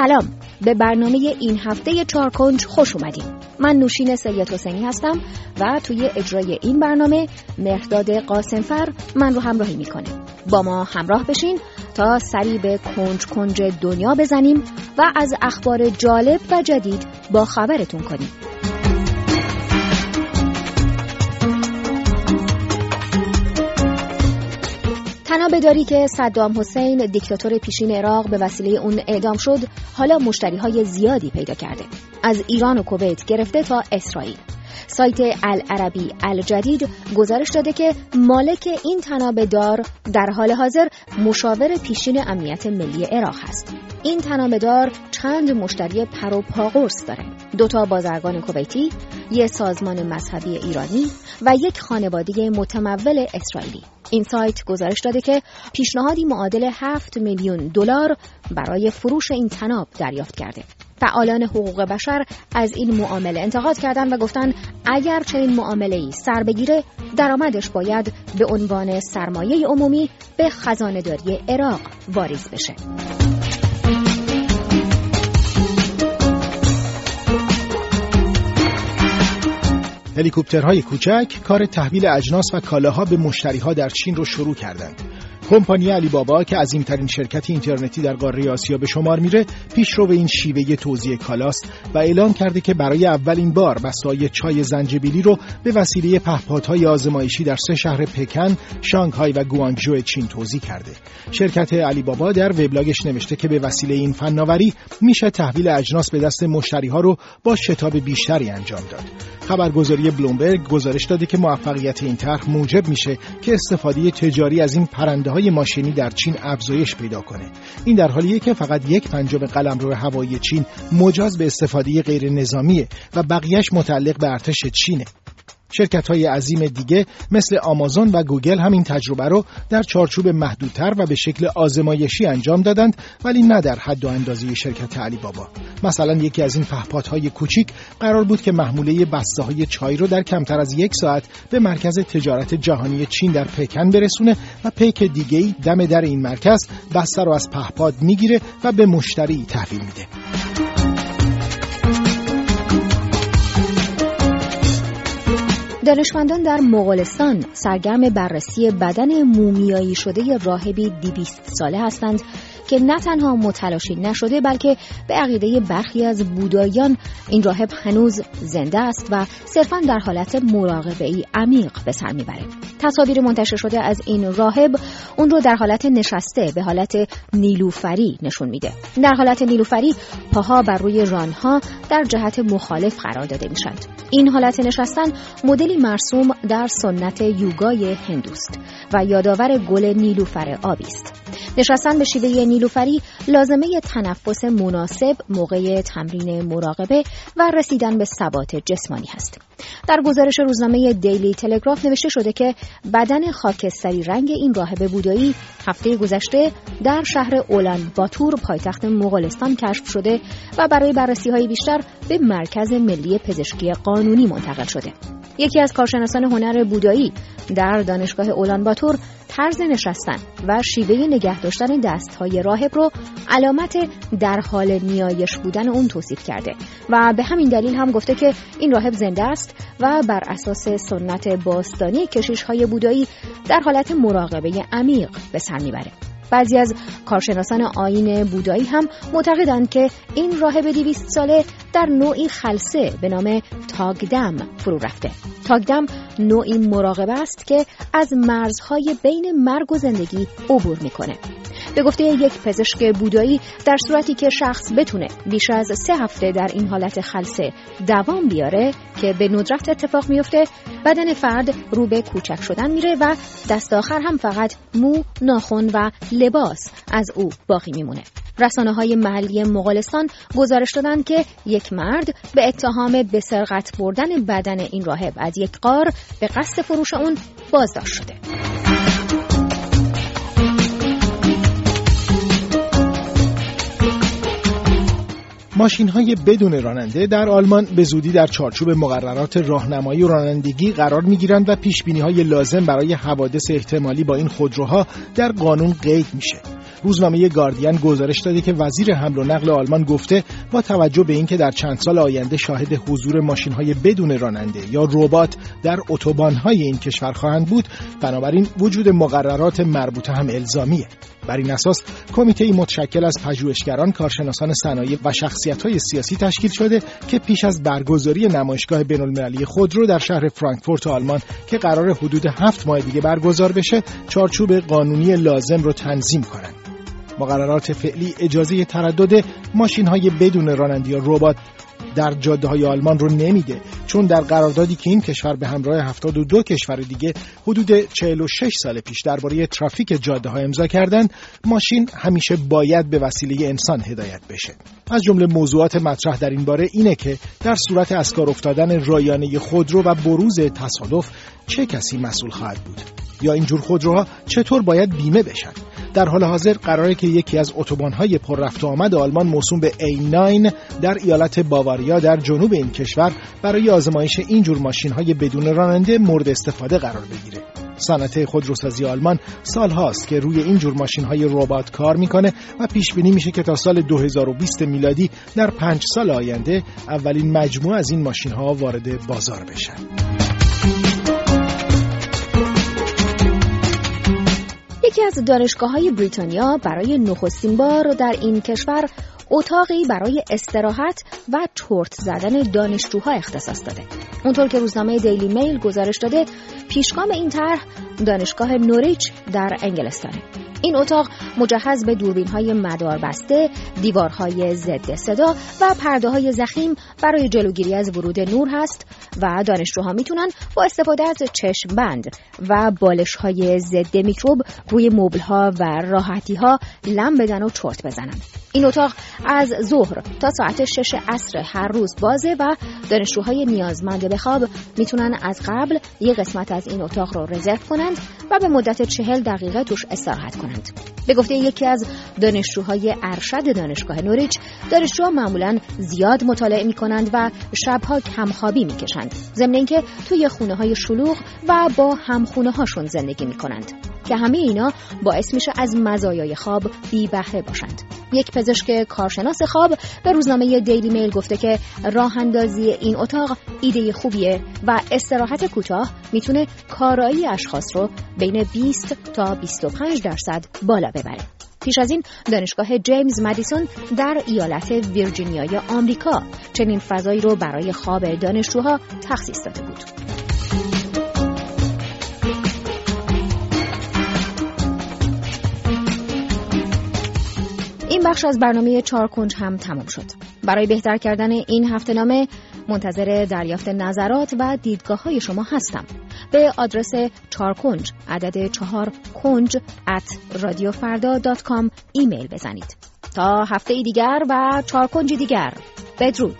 سلام. به برنامه این هفته چارکنج خوش اومدیم من نوشین سید حسینی هستم و توی اجرای این برنامه مهداد قاسمفر من رو همراهی می‌کنه با ما همراه بشین تا سری به کنج کنج دنیا بزنیم و از اخبار جالب و جدید با خبرتون کنیم. تنابداری که صدام حسین دیکتاتور پیشین عراق به وسیله اون اعدام شد حالا مشتری های زیادی پیدا کرده. از ایران و کویت گرفته تا اسرائیل. سایت العربی الجدید گزارش داده که مالک این تنابدار در حال حاضر مشاور پیشین امنیت ملی عراق هست. این تنابدار چند مشتری پر و پاقرص داره. دوتا بازرگان کویتی یک سازمان مذهبی ایرانی و یک خانواده متمول اسرائیلی. این سایت گزارش داده که پیشنهادی معادل 7 میلیون دلار برای فروش این تناب دریافت کرده. فعالان حقوق بشر از این معامله انتقاد کردند و گفتند اگر چنین معامله ای سر بگیره درآمدش باید به عنوان سرمایه عمومی به خزانه داری عراق واریز بشه هلیکوپترهای کوچک کار تحویل اجناس و کالاها به مشتریها در چین رو شروع کردند. کمپانی علی بابا که عظیمترین شرکت اینترنتی در قاره آسیا به شمار میره پیشرو به این شیوه توزیع کالاست و اعلام کرده که برای اولین بار بسای چای زنجبیلی رو به وسیله پهپادهای آزمایشی در سه شهر پکن، شانگهای و گوانگژو چین توزیع کرده. شرکت علی بابا در وبلاگش نوشته که به وسیله این فناوری میشه تحویل اجناس به دست مشتری ها رو با شتاب بیشتری انجام داد. خبرگزاری بلومبرگ گزارش داده که موفقیت این طرح موجب میشه که استفاده تجاری از این پرنده های ماشینی در چین افزایش پیدا کنه. این در حالیه که فقط یک پنجم قلمرو هوایی چین مجاز به استفاده غیر نظامیه و بقیهش متعلق به ارتش چینه. شرکت های عظیم دیگه مثل آمازون و گوگل همین تجربه رو در چارچوب محدودتر و به شکل آزمایشی انجام دادند ولی نه در حد و اندازه شرکت علی بابا. مثلا یکی از این پهپادهای کوچیک قرار بود که محموله بسته های چای رو در کمتر از یک ساعت به مرکز تجارت جهانی چین در پکن برسونه و پیک دیگه دم در این مرکز بسته رو از پهپاد می‌گیره و به مشتری تحویل میده. دانشمندان در مغولستان سرگرم بررسی بدن مومیایی شده راهبی دیویست ساله هستند که نه تنها متلاشی نشده بلکه به عقیده برخی از بودایان این راهب هنوز زنده است و صرفا در حالت مراقبه ای عمیق به سر می‌بره. تصاویر منتشر شده از این راهب اون رو در حالت نشسته به حالت نیلوفری نشون میده. در حالت نیلوفری پاها بر روی رانها در جهت مخالف قرار داده میشند. این حالت نشستن مدلی مرسوم در سنت یوگای هندوست و یادآور گل نیلوفر آبی است. نشستن به شیوه نیلوفری لازمه تنفس مناسب موقع تمرین مراقبه و رسیدن به ثبات جسمانی هست. در گزارش روزنامه دیلی تلگراف نوشته شده که بدن خاکستری رنگ این راهب بودایی هفته گذشته در شهر اولان باتور پایتخت مغولستان کشف شده و برای بررسی های بیشتر به مرکز ملی پزشکی قانونی منتقل شده. یکی از کارشناسان هنر بودایی در دانشگاه اولان باتور طرز نشستن و شیوه نگه داشتن دستهای راهب رو علامت در حال نیایش بودن اون توصیف کرده. و به همین دلیل هم گفته که این راهب زنده است و بر اساس سنت باستانی کشیش های بودایی در حالت مراقبه عمیق به سر می‌بره. بعضی از کارشناسان آین بودایی هم معتقدند که این راهب دیویست ساله در نوعی خلصه به نام تاگدم فرو رفته تاگدم نوعی مراقبه است که از مرزهای بین مرگ و زندگی عبور می‌کنه. به گفته یک پزشک بودایی در صورتی که شخص بتونه بیش از سه هفته در این حالت خلصه دوام بیاره که به ندرت اتفاق میفته بدن فرد رو به کوچک شدن میره و دست آخر هم فقط مو، ناخن و لباس از او باقی میمونه. رسانه های محلی مغولستان گزارش دادند که یک مرد به اتهام به سرقت بردن بدن این راهب از یک قار به قصد فروش اون بازداشت شده. ماشین های بدون راننده در آلمان به زودی در چارچوب مقررات راهنمایی و رانندگی قرار می گیرند و پیش های لازم برای حوادث احتمالی با این خودروها در قانون قید میشه. روزنامه گاردین گزارش داده که وزیر حمل و نقل آلمان گفته با توجه به اینکه در چند سال آینده شاهد حضور ماشین های بدون راننده یا ربات در اتوبان های این کشور خواهند بود بنابراین وجود مقررات مربوطه هم الزامیه بر این اساس کمیته متشکل از پژوهشگران، کارشناسان صنایع و شخصیت‌های سیاسی تشکیل شده که پیش از برگزاری نمایشگاه بین‌المللی خودرو در شهر فرانکفورت آلمان که قرار حدود هفت ماه دیگه برگزار بشه، چارچوب قانونی لازم رو تنظیم کنند. مقررات فعلی اجازه تردد ماشین های بدون رانندگی یا ربات در جاده های آلمان رو نمیده چون در قراردادی که این کشور به همراه 72 کشور دیگه حدود 46 سال پیش درباره ترافیک جاده ها امضا کردند ماشین همیشه باید به وسیله انسان هدایت بشه. از جمله موضوعات مطرح در این باره اینه که در صورت از کار افتادن رایانه خودرو و بروز تصادف چه کسی مسئول خواهد بود یا اینجور خودروها چطور باید بیمه بشن در حال حاضر قراره که یکی از اتوبان‌های پر رفت و آمد آلمان موسوم به A9 در ایالت باواریا در جنوب این کشور برای آزمایش اینجور ماشین‌های بدون راننده مورد استفاده قرار بگیره. صنعت خودروسازی آلمان سال هاست که روی این جور ماشین های ربات کار می‌کنه و پیش بینی میشه که تا سال 2020 میلادی در پنج سال آینده اولین مجموعه از این ماشین ها وارد بازار بشن. یکی از دانشگاه های بریتانیا برای نخستین بار در این کشور اتاقی برای استراحت و چرت زدن دانشجوها اختصاص داده. اونطور که روزنامه دیلی میل گزارش داده پیشگام این طرح دانشگاه نوریچ در انگلستانه. این اتاق مجهز به دوربین های مدار بسته، دیوارهای ضد صدا و پرده های زخیم برای جلوگیری از ورود نور هست و دانشجوها می‌تونن با استفاده از چشم بند و بالش های ضد میکروب روی مبل ها و راحتی ها لم بدن و چرت بزنن. این اتاق از ظهر تا ساعت شش عصر هر روز بازه و دانشجوهای نیازمند به خواب می‌تونن از قبل یک قسمت از این اتاق رو رزرو کنند و به مدت چهل دقیقه توش استراحت کنند. به گفته یکی از دانشجوهای ارشد دانشگاه نوریچ دانشجوها معمولا زیاد مطالعه می کنند و شبها کمخوابی می کشند ضمن اینکه توی خونه های شلوغ و با همخونه هاشون زندگی می کنند که همه اینا باعث میشه از مزایای خواب بی بهره باشند یک پزشک کارشناس خواب به روزنامه دیلی میل گفته که راه اندازی این اتاق ایده خوبیه و استراحت کوتاه می‌تونه کارایی اشخاص رو بین 20 تا 25 درصد بالا ببره. پیش از این دانشگاه جیمز مدیسون در ایالت ویرجینیای آمریکا چنین فضایی رو برای خواب دانشجوها تخصیص داده بود. این بخش از برنامه چهار کنج هم تمام شد. برای بهتر کردن این هفته نامه منتظر دریافت نظرات و دیدگاه های شما هستم. به آدرس چهار کنج عدد چهار کنج at رادیوفردا ایمیل بزنید. تا هفته دیگر و چهار کنج دیگر بدرود.